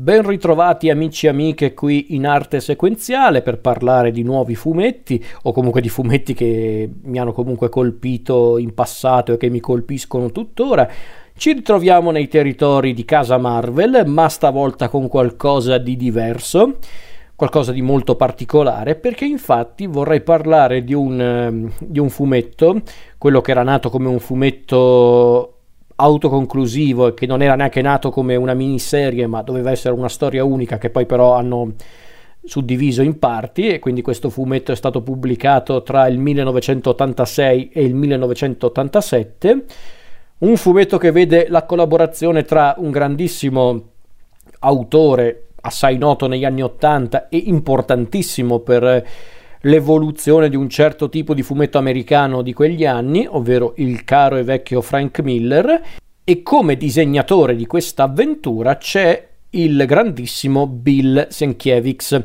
Ben ritrovati amici e amiche qui in arte sequenziale per parlare di nuovi fumetti o comunque di fumetti che mi hanno comunque colpito in passato e che mi colpiscono tuttora. Ci ritroviamo nei territori di casa Marvel, ma stavolta con qualcosa di diverso, qualcosa di molto particolare, perché infatti vorrei parlare di un, ehm, di un fumetto, quello che era nato come un fumetto autoconclusivo e che non era neanche nato come una miniserie ma doveva essere una storia unica che poi però hanno suddiviso in parti e quindi questo fumetto è stato pubblicato tra il 1986 e il 1987 un fumetto che vede la collaborazione tra un grandissimo autore assai noto negli anni 80 e importantissimo per l'evoluzione di un certo tipo di fumetto americano di quegli anni, ovvero il caro e vecchio Frank Miller, e come disegnatore di questa avventura c'è il grandissimo Bill Sienkiewicz.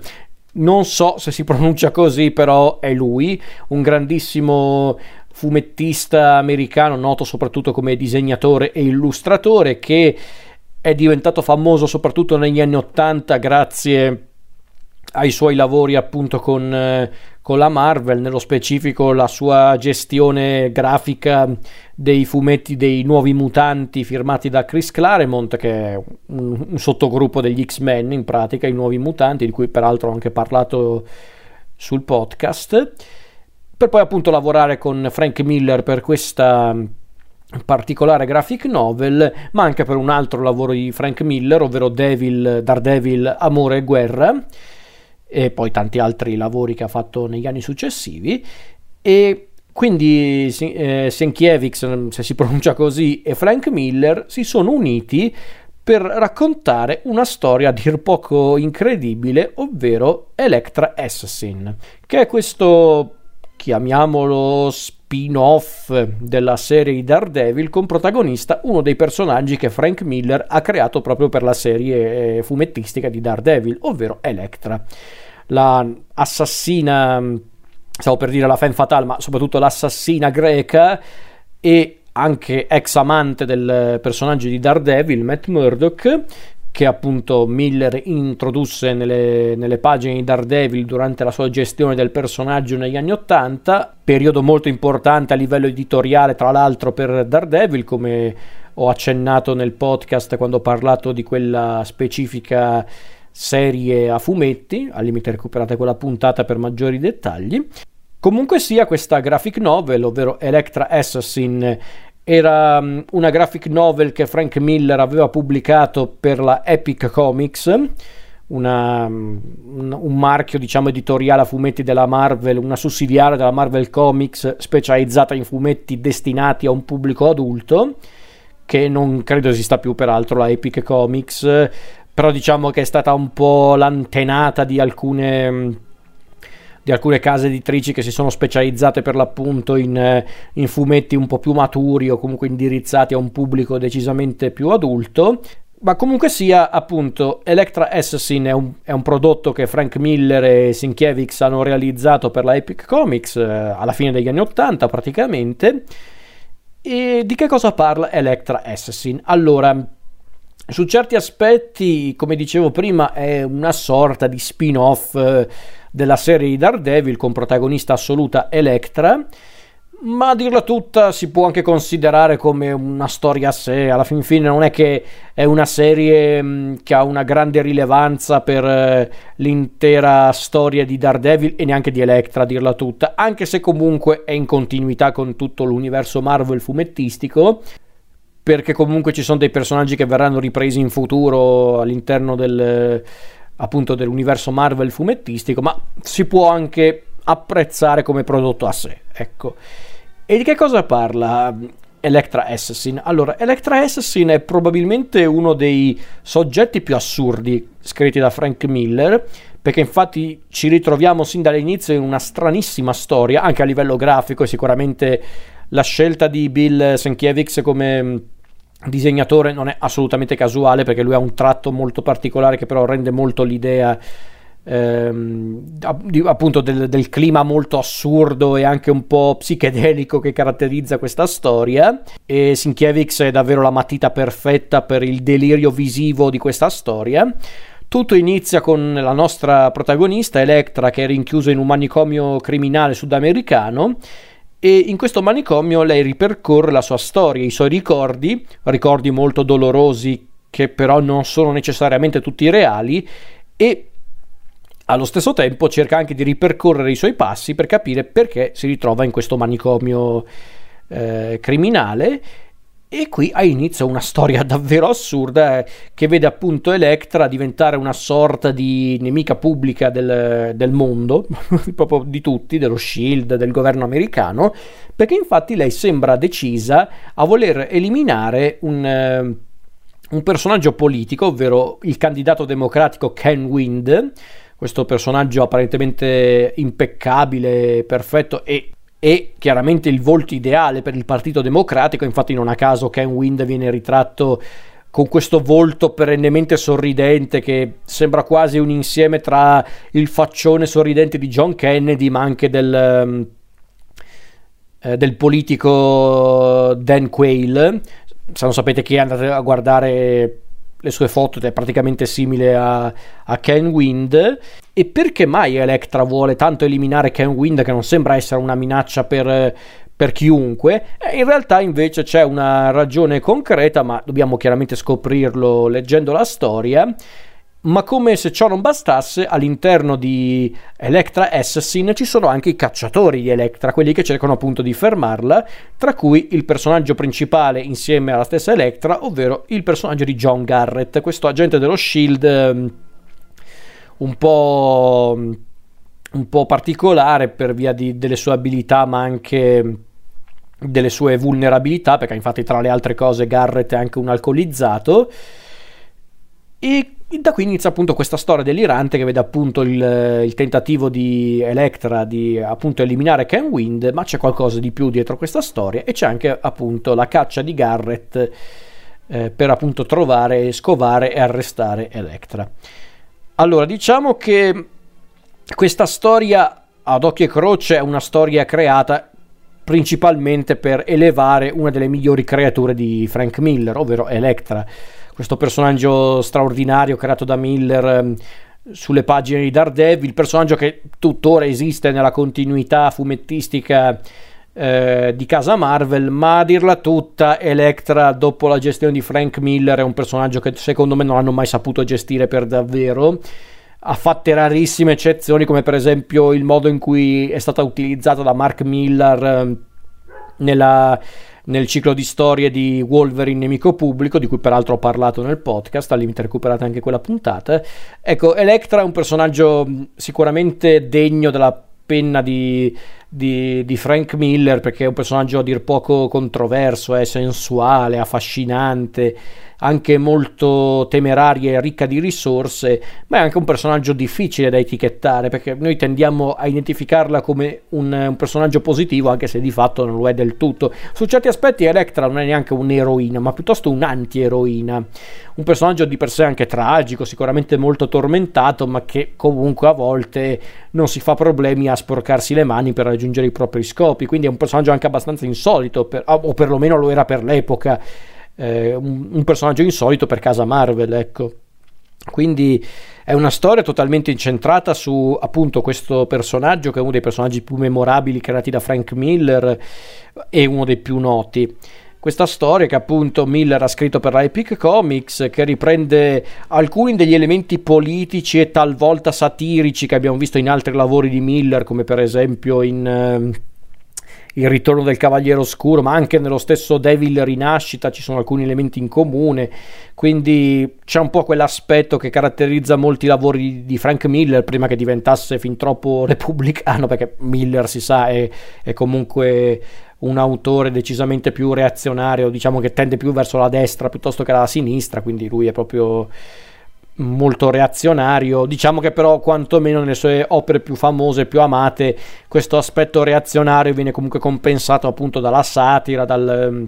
Non so se si pronuncia così, però è lui, un grandissimo fumettista americano, noto soprattutto come disegnatore e illustratore, che è diventato famoso soprattutto negli anni Ottanta grazie ai suoi lavori appunto con, eh, con, la Marvel, nello specifico la sua gestione grafica dei fumetti dei nuovi mutanti firmati da Chris Claremont, che è un, un sottogruppo degli X-Men in pratica, i nuovi mutanti, di cui peraltro ho anche parlato sul podcast, per poi appunto lavorare con Frank Miller per questa particolare graphic novel, ma anche per un altro lavoro di Frank Miller, ovvero Devil, Daredevil, Amore e Guerra, e poi tanti altri lavori che ha fatto negli anni successivi. E quindi eh, Sienkiewicz, se si pronuncia così, e Frank Miller si sono uniti per raccontare una storia a dir poco incredibile, ovvero Electra Assassin, che è questo, chiamiamolo spin-off della serie Daredevil con protagonista uno dei personaggi che Frank Miller ha creato proprio per la serie eh, fumettistica di Daredevil, ovvero Electra la assassina, stavo per dire la femme fatale, ma soprattutto l'assassina greca e anche ex amante del personaggio di Daredevil, Matt Murdock, che appunto Miller introdusse nelle, nelle, pagine di Daredevil durante la sua gestione del personaggio negli anni Ottanta, periodo molto importante a livello editoriale tra l'altro per Daredevil, come ho accennato nel podcast quando ho parlato di quella specifica serie a fumetti, al limite recuperate quella puntata per maggiori dettagli. Comunque sia, questa graphic novel, ovvero Electra Assassin, era mm, una graphic novel che Frank Miller aveva pubblicato per la Epic Comics, una, mm, un, un, marchio diciamo editoriale a fumetti della Marvel, una sussidiaria della Marvel Comics specializzata in fumetti destinati a un pubblico adulto che non credo esista più peraltro la Epic Comics. Però diciamo che è stata un po' l'antenata di alcune di alcune case editrici che si sono specializzate per l'appunto in, in, fumetti un po' più maturi o comunque indirizzati a un pubblico decisamente più adulto. Ma comunque sia, appunto, Electra Assassin è un, è un prodotto che Frank Miller e Sienkiewicz hanno realizzato per la Epic Comics eh, alla fine degli anni 80 praticamente. E di che cosa parla Electra Assassin? Allora, su certi aspetti, come dicevo prima, è una sorta di spin-off eh, della serie di Daredevil con protagonista assoluta Electra, ma a dirla tutta si può anche considerare come una storia a sé, alla fin fine non è che è una serie mm, che ha una grande rilevanza per eh, l'intera storia di Daredevil e neanche di Electra a dirla tutta, anche se comunque è in continuità con tutto l'universo Marvel fumettistico perché comunque ci sono dei personaggi che verranno ripresi in futuro all'interno del, appunto dell'universo Marvel fumettistico, ma si può anche apprezzare come prodotto a sé, ecco. E di che cosa parla Electra Assassin? Allora, Electra Assassin è probabilmente uno dei soggetti più assurdi scritti da Frank Miller, perché infatti ci ritroviamo sin dall'inizio in una stranissima storia, anche a livello grafico, e sicuramente la scelta di Bill Sienkiewicz come disegnatore non è assolutamente casuale perché lui ha un tratto molto particolare che però rende molto l'idea ehm, appunto del, del, clima molto assurdo e anche un po' psichedelico che caratterizza questa storia e Sinkiewicz è davvero la matita perfetta per il delirio visivo di questa storia. Tutto inizia con la nostra protagonista Electra che è rinchiusa in un manicomio criminale sudamericano e in questo manicomio lei ripercorre la sua storia, i suoi ricordi, ricordi molto dolorosi che però non sono necessariamente tutti reali e allo stesso tempo cerca anche di ripercorrere i suoi passi per capire perché si ritrova in questo manicomio eh, criminale e qui ha inizio una storia davvero assurda eh, che vede appunto Electra diventare una sorta di nemica pubblica del, del mondo, proprio di tutti, dello Shield, del governo americano, perché infatti lei sembra decisa a voler eliminare un, eh, un personaggio politico, ovvero il candidato democratico Ken Wind, questo personaggio apparentemente impeccabile, perfetto e, e, chiaramente il volto ideale per il Partito Democratico, infatti non a caso Ken Wind viene ritratto con questo volto perennemente sorridente che sembra quasi un insieme tra il faccione sorridente di John Kennedy ma anche del, um, eh, del politico Dan Quayle. Se non sapete chi andate a guardare le sue foto è praticamente simile a, a Ken Wind. E perché mai Electra vuole tanto eliminare Ken Wind, che non sembra essere una minaccia per, per chiunque? Eh, in realtà invece c'è una ragione concreta, ma dobbiamo chiaramente scoprirlo leggendo la storia ma come se ciò non bastasse, all'interno di Electra Assassin ci sono anche i cacciatori di Electra, quelli che cercano appunto di fermarla, tra cui il personaggio principale insieme alla stessa Electra, ovvero il personaggio di John Garrett, questo agente dello Shield um, un po', un po' particolare per via di, delle sue abilità, ma anche delle sue vulnerabilità, perché infatti tra le altre cose Garrett è anche un alcolizzato. E da qui inizia appunto questa storia delirante che vede appunto il, il, tentativo di Electra di appunto eliminare Ken Wind, ma c'è qualcosa di più dietro questa storia e c'è anche appunto la caccia di Garrett eh, per appunto trovare, scovare e arrestare Electra. Allora, diciamo che questa storia ad occhio e croce è una storia creata principalmente per elevare una delle migliori creature di Frank Miller, ovvero Electra questo personaggio straordinario creato da Miller ehm, sulle pagine di Daredevil, personaggio che tuttora esiste nella continuità fumettistica eh, di casa Marvel, ma a dirla tutta, Electra dopo la gestione di Frank Miller è un personaggio che secondo me non hanno mai saputo gestire per davvero. Ha fatte rarissime eccezioni, come per esempio il modo in cui è stata utilizzata da Mark Miller eh, nella nel ciclo di storie di Wolverine Nemico Pubblico, di cui peraltro ho parlato nel podcast, al limite recuperate anche quella puntata. Ecco, Electra è un personaggio sicuramente degno della penna di, di, di, Frank Miller perché è un personaggio a dir poco controverso, è sensuale, affascinante anche molto temeraria e ricca di risorse, ma è anche un personaggio difficile da etichettare perché noi tendiamo a identificarla come un, un personaggio positivo anche se di fatto non lo è del tutto. Su certi aspetti Electra non è neanche un'eroina, ma piuttosto un'anti-eroina, un personaggio di per sé anche tragico, sicuramente molto tormentato, ma che comunque a volte non si fa problemi a sporcarsi le mani per raggiungere i propri scopi, quindi è un personaggio anche abbastanza insolito, per, o perlomeno lo era per l'epoca eh, un, un, personaggio insolito per casa Marvel, ecco. Quindi è una storia totalmente incentrata su appunto questo personaggio che è uno dei personaggi più memorabili creati da Frank Miller e uno dei più noti. Questa storia che appunto Miller ha scritto per la Epic Comics, che riprende alcuni degli elementi politici e talvolta satirici che abbiamo visto in altri lavori di Miller, come per esempio in... Uh, il ritorno del Cavaliere Oscuro, ma anche nello stesso Devil Rinascita ci sono alcuni elementi in comune, quindi c'è un po' quell'aspetto che caratterizza molti lavori di Frank Miller prima che diventasse fin troppo repubblicano, perché Miller si sa è, è comunque un autore decisamente più reazionario, diciamo che tende più verso la destra piuttosto che la sinistra, quindi lui è proprio molto reazionario. Diciamo che però quantomeno nelle sue opere più famose, e più amate, questo aspetto reazionario viene comunque compensato appunto dalla satira, dal,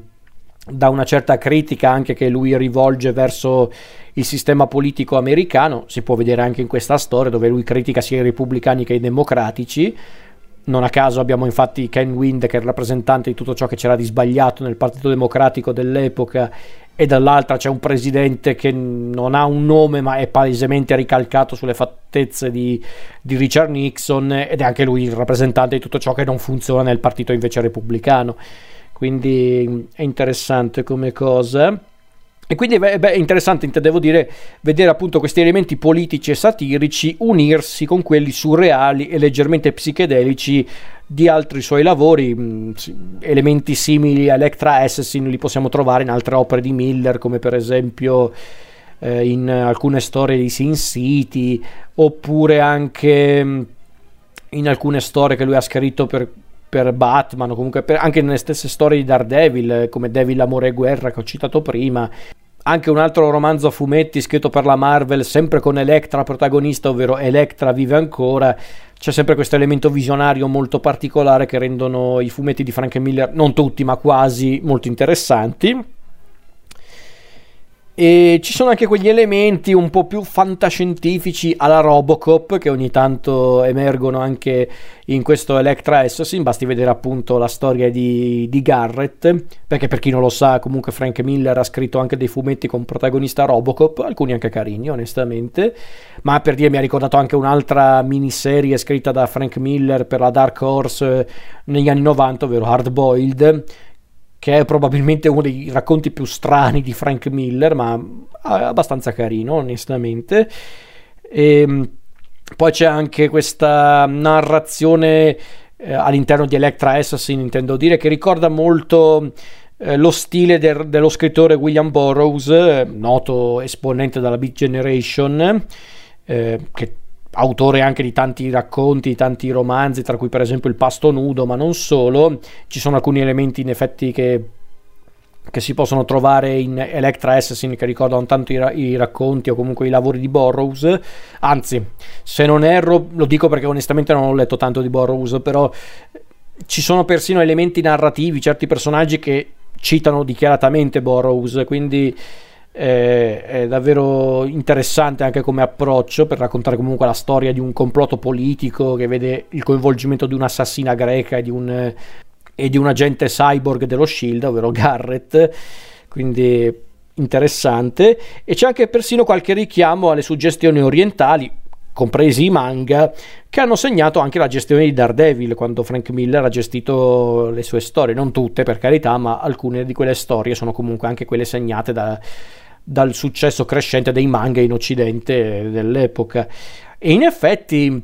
da una certa critica anche che lui rivolge verso il sistema politico americano, si può vedere anche in questa storia dove lui critica sia i repubblicani che i democratici. Non a caso abbiamo infatti Ken Wind che è il rappresentante di tutto ciò che c'era di sbagliato nel Partito Democratico dell'epoca e dall'altra c'è un presidente che non ha un nome ma è palesemente ricalcato sulle fattezze di, di Richard Nixon ed è anche lui il rappresentante di tutto ciò che non funziona nel partito invece repubblicano quindi è interessante come cosa. E quindi è interessante, devo dire, vedere appunto questi elementi politici e satirici unirsi con quelli surreali e leggermente psichedelici di altri suoi lavori. Elementi simili a Electra Assassin li possiamo trovare in altre opere di Miller, come per esempio eh, in alcune storie di Sin City, oppure anche in alcune storie che lui ha scritto per per Batman o comunque per, anche nelle stesse storie di Daredevil come Devil Amore e Guerra che ho citato prima anche un altro romanzo a fumetti scritto per la Marvel sempre con Electra protagonista ovvero Electra vive ancora c'è sempre questo elemento visionario molto particolare che rendono i fumetti di Frank Miller non tutti ma quasi molto interessanti e ci sono anche quegli elementi un po' più fantascientifici alla Robocop che ogni tanto emergono anche in questo Electra Assassin. Basti vedere appunto la storia di, di, Garrett, perché per chi non lo sa, comunque Frank Miller ha scritto anche dei fumetti con protagonista Robocop, alcuni anche carini, onestamente. Ma per dire, mi ha ricordato anche un'altra miniserie scritta da Frank Miller per la Dark Horse negli anni 90, ovvero Hard Boiled che è probabilmente uno dei racconti più strani di Frank Miller, ma abbastanza carino, onestamente. E, ehm, poi c'è anche questa narrazione eh, all'interno di Electra Assassin, intendo dire, che ricorda molto eh, lo stile de- dello scrittore William Burroughs, eh, noto esponente della Beat Generation, eh, che autore anche di tanti racconti, di tanti romanzi, tra cui per esempio Il pasto nudo, ma non solo. Ci sono alcuni elementi in effetti che, che si possono trovare in Electra Assassin che ricordano tanto i, ra- i, racconti o comunque i lavori di Burroughs. Anzi, se non erro, lo dico perché onestamente non ho letto tanto di Burroughs, però ci sono persino elementi narrativi, certi personaggi che citano dichiaratamente Burroughs, quindi è, è, davvero interessante anche come approccio per raccontare comunque la storia di un complotto politico che vede il coinvolgimento di un'assassina greca e di un, e di un agente cyborg dello Shield, ovvero Garrett. Quindi interessante. E c'è anche persino qualche richiamo alle suggestioni orientali, compresi i manga, che hanno segnato anche la gestione di Daredevil quando Frank Miller ha gestito le sue storie. Non tutte, per carità, ma alcune di quelle storie sono comunque anche quelle segnate da dal successo crescente dei manga in occidente dell'epoca. E in effetti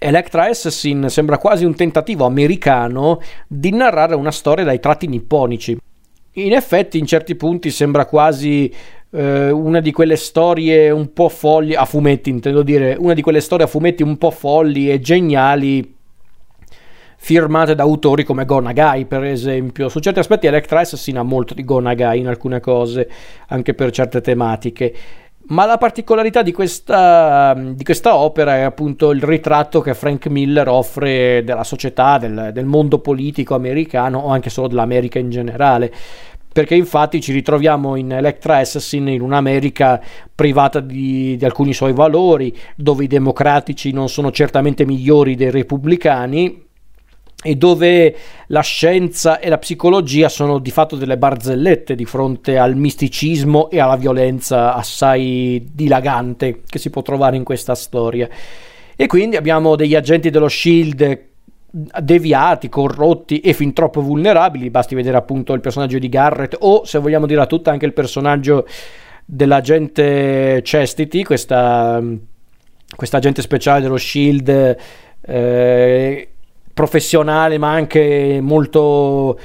Electra Assassin sembra quasi un tentativo americano di narrare una storia dai tratti nipponici. In effetti in certi punti sembra quasi eh, una di quelle storie un po' folli, a fumetti intendo dire, una di quelle storie a fumetti un po' folli e geniali firmate da autori come Gonagai, per esempio. Su certi aspetti Electra Assassin ha molto di Gonagai in alcune cose, anche per certe tematiche. Ma la particolarità di questa, di questa, opera è appunto il ritratto che Frank Miller offre della società, del, del mondo politico americano o anche solo dell'America in generale perché infatti ci ritroviamo in Electra Assassin in un'America privata di, di, alcuni suoi valori, dove i democratici non sono certamente migliori dei repubblicani, e dove la scienza e la psicologia sono di fatto delle barzellette di fronte al misticismo e alla violenza assai dilagante che si può trovare in questa storia. E quindi abbiamo degli agenti dello Shield deviati, corrotti e fin troppo vulnerabili, basti vedere appunto il personaggio di Garrett o se vogliamo dire tutta anche il personaggio dell'agente Chastity, questa, questa agente speciale dello Shield eh, professionale ma anche molto,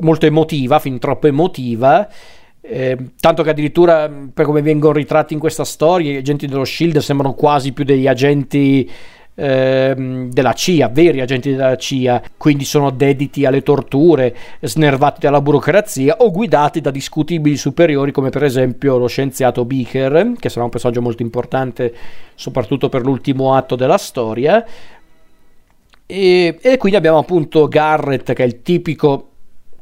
molto emotiva, fin troppo emotiva. Eh, tanto che addirittura per come vengono ritratti in questa storia, gli agenti dello Shield sembrano quasi più degli agenti eh, della CIA, veri agenti della CIA, quindi sono dediti alle torture, snervati dalla burocrazia o guidati da discutibili superiori come per esempio lo scienziato Beaker, che sarà un personaggio molto importante soprattutto per l'ultimo atto della storia, e, e quindi abbiamo appunto Garrett che è il tipico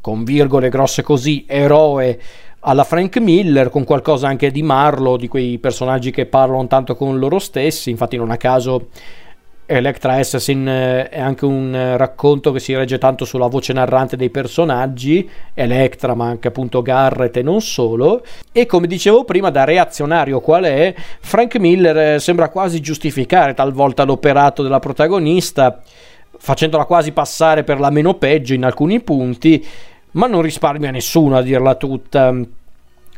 con virgole grosse così, eroe alla Frank Miller, con qualcosa anche di Marlo, di quei personaggi che parlano tanto con loro stessi, infatti non a caso Electra Assassin eh, è anche un eh, racconto che si regge tanto sulla voce narrante dei personaggi, Electra ma anche appunto Garrett e non solo, e come dicevo prima da reazionario qual è, Frank Miller eh, sembra quasi giustificare talvolta l'operato della protagonista, facendola quasi passare per la meno peggio in alcuni punti, ma non risparmia nessuno a dirla tutta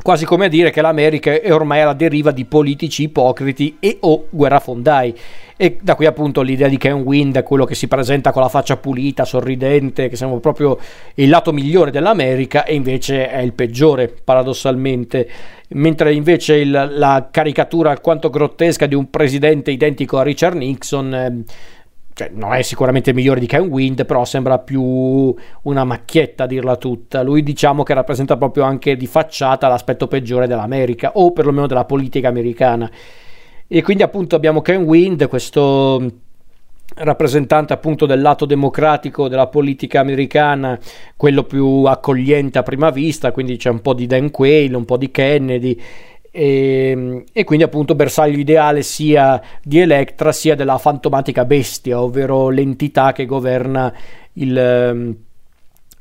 quasi come a dire che l'America è ormai alla deriva di politici ipocriti e o guerrafondai. E da qui appunto l'idea di Ken Wind, quello che si presenta con la faccia pulita, sorridente, che sembra proprio il lato migliore dell'America e invece è il peggiore, paradossalmente. Mentre invece il, la caricatura alquanto grottesca di un presidente identico a Richard Nixon... Eh, cioè, non è sicuramente migliore di Ken Wind, però sembra più una macchietta a dirla tutta. Lui diciamo che rappresenta proprio anche di facciata l'aspetto peggiore dell'America, o perlomeno della politica americana. E quindi appunto abbiamo Ken Wind, questo rappresentante appunto del lato democratico della politica americana, quello più accogliente a prima vista, quindi c'è un po' di Dan Quayle, un po' di Kennedy e, ehm, e, quindi appunto bersaglio ideale sia di Electra sia della fantomatica bestia, ovvero l'entità che governa il, ehm,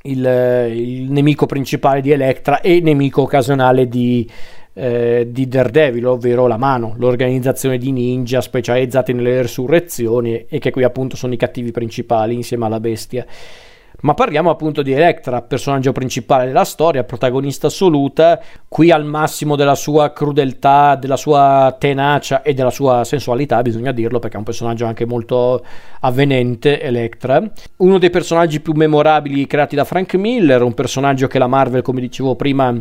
il, il nemico principale di Electra e nemico occasionale di, eh, di Daredevil, ovvero la mano, l'organizzazione di ninja specializzati nelle resurrezioni e che qui appunto sono i cattivi principali insieme alla bestia. Ma parliamo appunto di Electra, personaggio principale della storia, protagonista assoluta, qui al massimo della sua crudeltà, della sua tenacia e della sua sensualità, bisogna dirlo perché è un personaggio anche molto avvenente, Electra. Uno dei personaggi più memorabili creati da Frank Miller, un personaggio che la Marvel, come dicevo prima,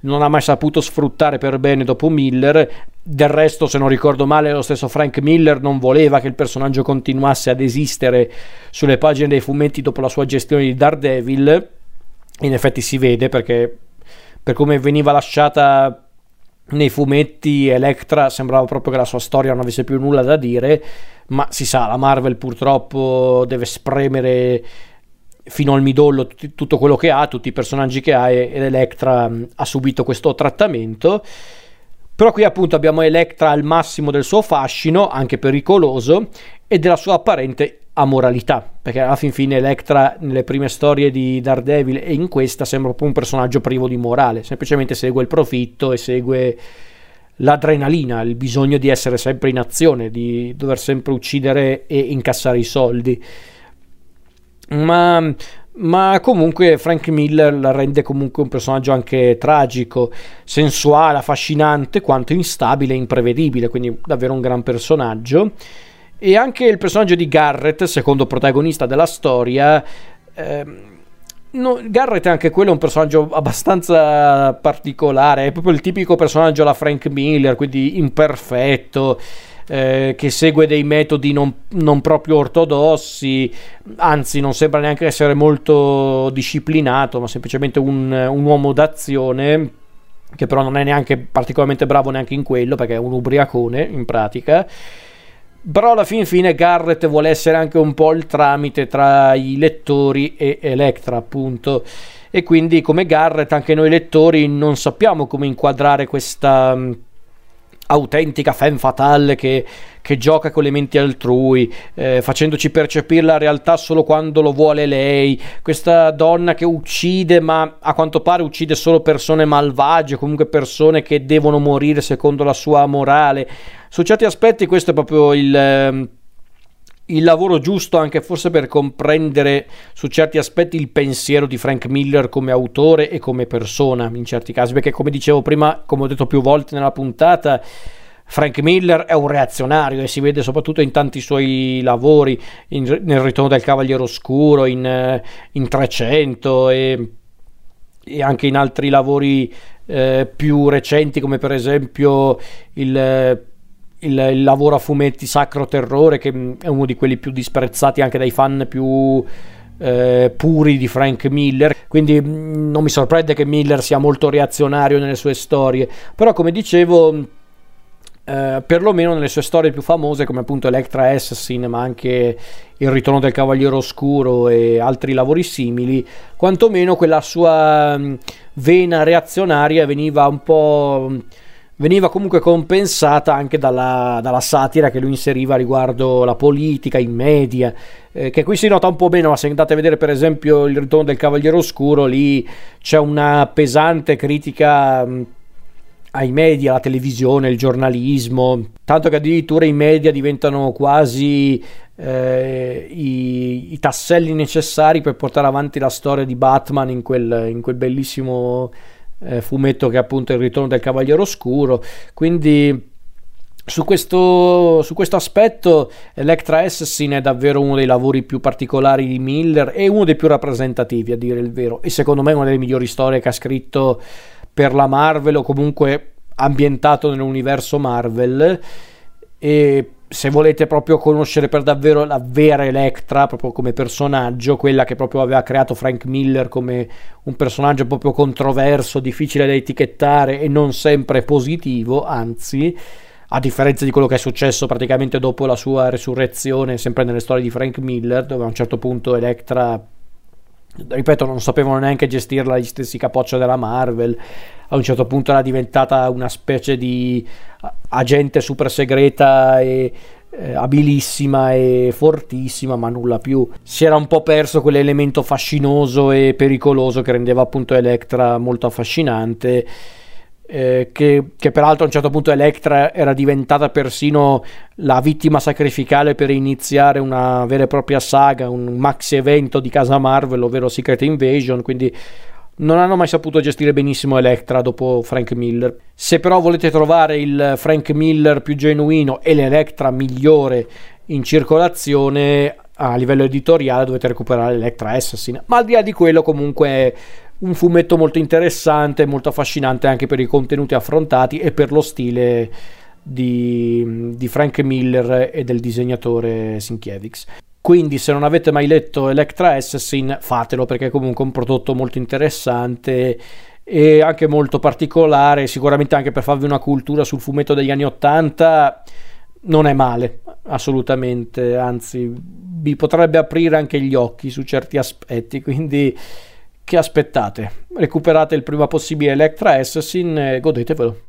non ha mai saputo sfruttare per bene dopo Miller, del resto, se non ricordo male, lo stesso Frank Miller non voleva che il personaggio continuasse ad esistere sulle pagine dei fumetti dopo la sua gestione di Daredevil. In effetti si vede perché per come veniva lasciata nei fumetti Electra sembrava proprio che la sua storia non avesse più nulla da dire, ma si sa, la Marvel purtroppo deve spremere fino al midollo tutto quello che ha, tutti i personaggi che ha ed Electra ha subito questo trattamento. Però qui appunto abbiamo Electra al massimo del suo fascino, anche pericoloso, e della sua apparente amoralità, perché alla fin fine Electra nelle prime storie di Daredevil e in questa sembra proprio un personaggio privo di morale, semplicemente segue il profitto e segue l'adrenalina, il bisogno di essere sempre in azione, di dover sempre uccidere e incassare i soldi. Ma ma comunque Frank Miller la rende comunque un personaggio anche tragico, sensuale, affascinante, quanto instabile e imprevedibile, quindi davvero un gran personaggio. E anche il personaggio di Garrett, secondo protagonista della storia, ehm, no, Garrett è anche quello un personaggio abbastanza particolare, è proprio il tipico personaggio alla Frank Miller, quindi imperfetto, eh, che segue dei metodi non, non, proprio ortodossi, anzi non sembra neanche essere molto disciplinato, ma semplicemente un, un uomo d'azione che però non è neanche particolarmente bravo neanche in quello perché è un ubriacone in pratica. Però alla fin fine Garrett vuole essere anche un po' il tramite tra i lettori e Electra, appunto. E quindi come Garrett anche noi lettori non sappiamo come inquadrare questa autentica femme fatale che, che, gioca con le menti altrui, eh, facendoci percepire la realtà solo quando lo vuole lei, questa donna che uccide ma a quanto pare uccide solo persone malvagie, comunque persone che devono morire secondo la sua morale. Su certi aspetti questo è proprio il... Eh, il lavoro giusto anche forse per comprendere su certi aspetti il pensiero di Frank Miller come autore e come persona in certi casi, perché come dicevo prima, come ho detto più volte nella puntata, Frank Miller è un reazionario e si vede soprattutto in tanti suoi lavori, in, nel ritorno del Cavaliere Oscuro, in, in 300 e, e, anche in altri lavori eh, più recenti come per esempio il il, il, lavoro a fumetti Sacro Terrore, che mm, è uno di quelli più disprezzati anche dai fan più eh, puri di Frank Miller. Quindi mm, non mi sorprende che Miller sia molto reazionario nelle sue storie. Però, come dicevo, eh, perlomeno nelle sue storie più famose come appunto Electra Assassin ma anche Il ritorno del Cavaliere Oscuro e altri lavori simili quantomeno quella sua mm, vena reazionaria veniva un po' mm, veniva comunque compensata anche dalla, dalla, satira che lui inseriva riguardo la politica, i media, eh, che qui si nota un po' meno, ma se andate a vedere per esempio il ritorno del Cavaliere Oscuro, lì c'è una pesante critica mh, mm, ai media, alla televisione, il giornalismo, tanto che addirittura i media diventano quasi eh, i, i, tasselli necessari per portare avanti la storia di Batman in quel, in quel bellissimo eh, fumetto che è appunto il ritorno del Cavaliere Oscuro. Quindi su questo, su questo, aspetto Electra Assassin è davvero uno dei lavori più particolari di Miller e uno dei più rappresentativi a dire il vero e secondo me una delle migliori storie che ha scritto per la Marvel o comunque ambientato nell'universo Marvel e se volete proprio conoscere per davvero la vera Electra proprio come personaggio, quella che proprio aveva creato Frank Miller come un personaggio proprio controverso, difficile da etichettare e non sempre positivo, anzi a differenza di quello che è successo praticamente dopo la sua resurrezione, sempre nelle storie di Frank Miller, dove a un certo punto Electra ripeto, non sapevano neanche gestirla gli stessi capoccia della Marvel. A un certo punto era diventata una specie di agente super segreta e eh, abilissima e fortissima, ma nulla più. Si era un po' perso quell'elemento fascinoso e pericoloso che rendeva appunto Electra molto affascinante eh, che, che, peraltro a un certo punto Electra era diventata persino la vittima sacrificale per iniziare una vera e propria saga, un maxi evento di casa Marvel, ovvero Secret Invasion, quindi non hanno mai saputo gestire benissimo Electra dopo Frank Miller. Se però volete trovare il Frank Miller più genuino e l'Electra migliore in circolazione a livello editoriale dovete recuperare Electra Assassin, ma al di là di quello comunque un fumetto molto interessante, molto affascinante anche per i contenuti affrontati e per lo stile di, di Frank Miller e del disegnatore Sinkiewicz. Quindi se non avete mai letto Electra Assassin fatelo perché è comunque un prodotto molto interessante e anche molto particolare, sicuramente anche per farvi una cultura sul fumetto degli anni 80 non è male, assolutamente, anzi vi potrebbe aprire anche gli occhi su certi aspetti, quindi che aspettate? Recuperate il prima possibile Electra Assassin e godetevelo.